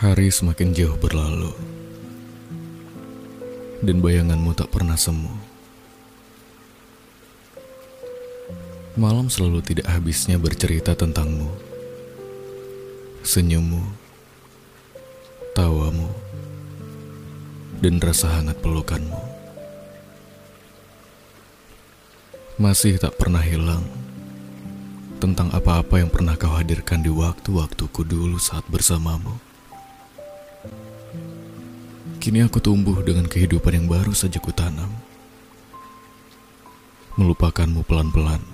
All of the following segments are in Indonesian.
Hari semakin jauh berlalu, dan bayanganmu tak pernah semu. Malam selalu tidak habisnya bercerita tentangmu, senyummu, tawamu, dan rasa hangat pelukanmu. Masih tak pernah hilang tentang apa-apa yang pernah kau hadirkan di waktu-waktuku dulu saat bersamamu. Kini aku tumbuh dengan kehidupan yang baru saja kutanam. Melupakanmu pelan-pelan.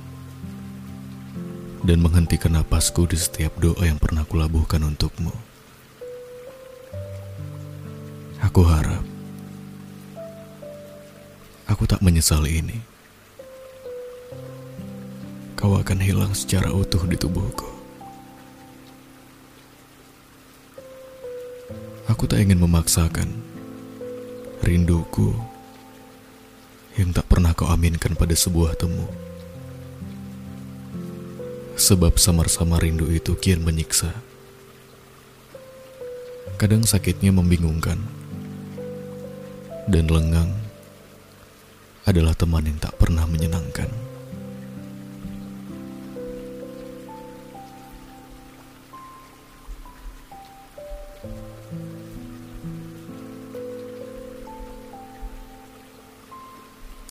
Dan menghentikan napasku di setiap doa yang pernah kulabuhkan untukmu. Aku harap aku tak menyesal ini. Kau akan hilang secara utuh di tubuhku. Aku tak ingin memaksakan rinduku yang tak pernah kau aminkan pada sebuah temu. Sebab samar-samar rindu itu kian menyiksa. Kadang sakitnya membingungkan. Dan lengang adalah teman yang tak pernah menyenangkan.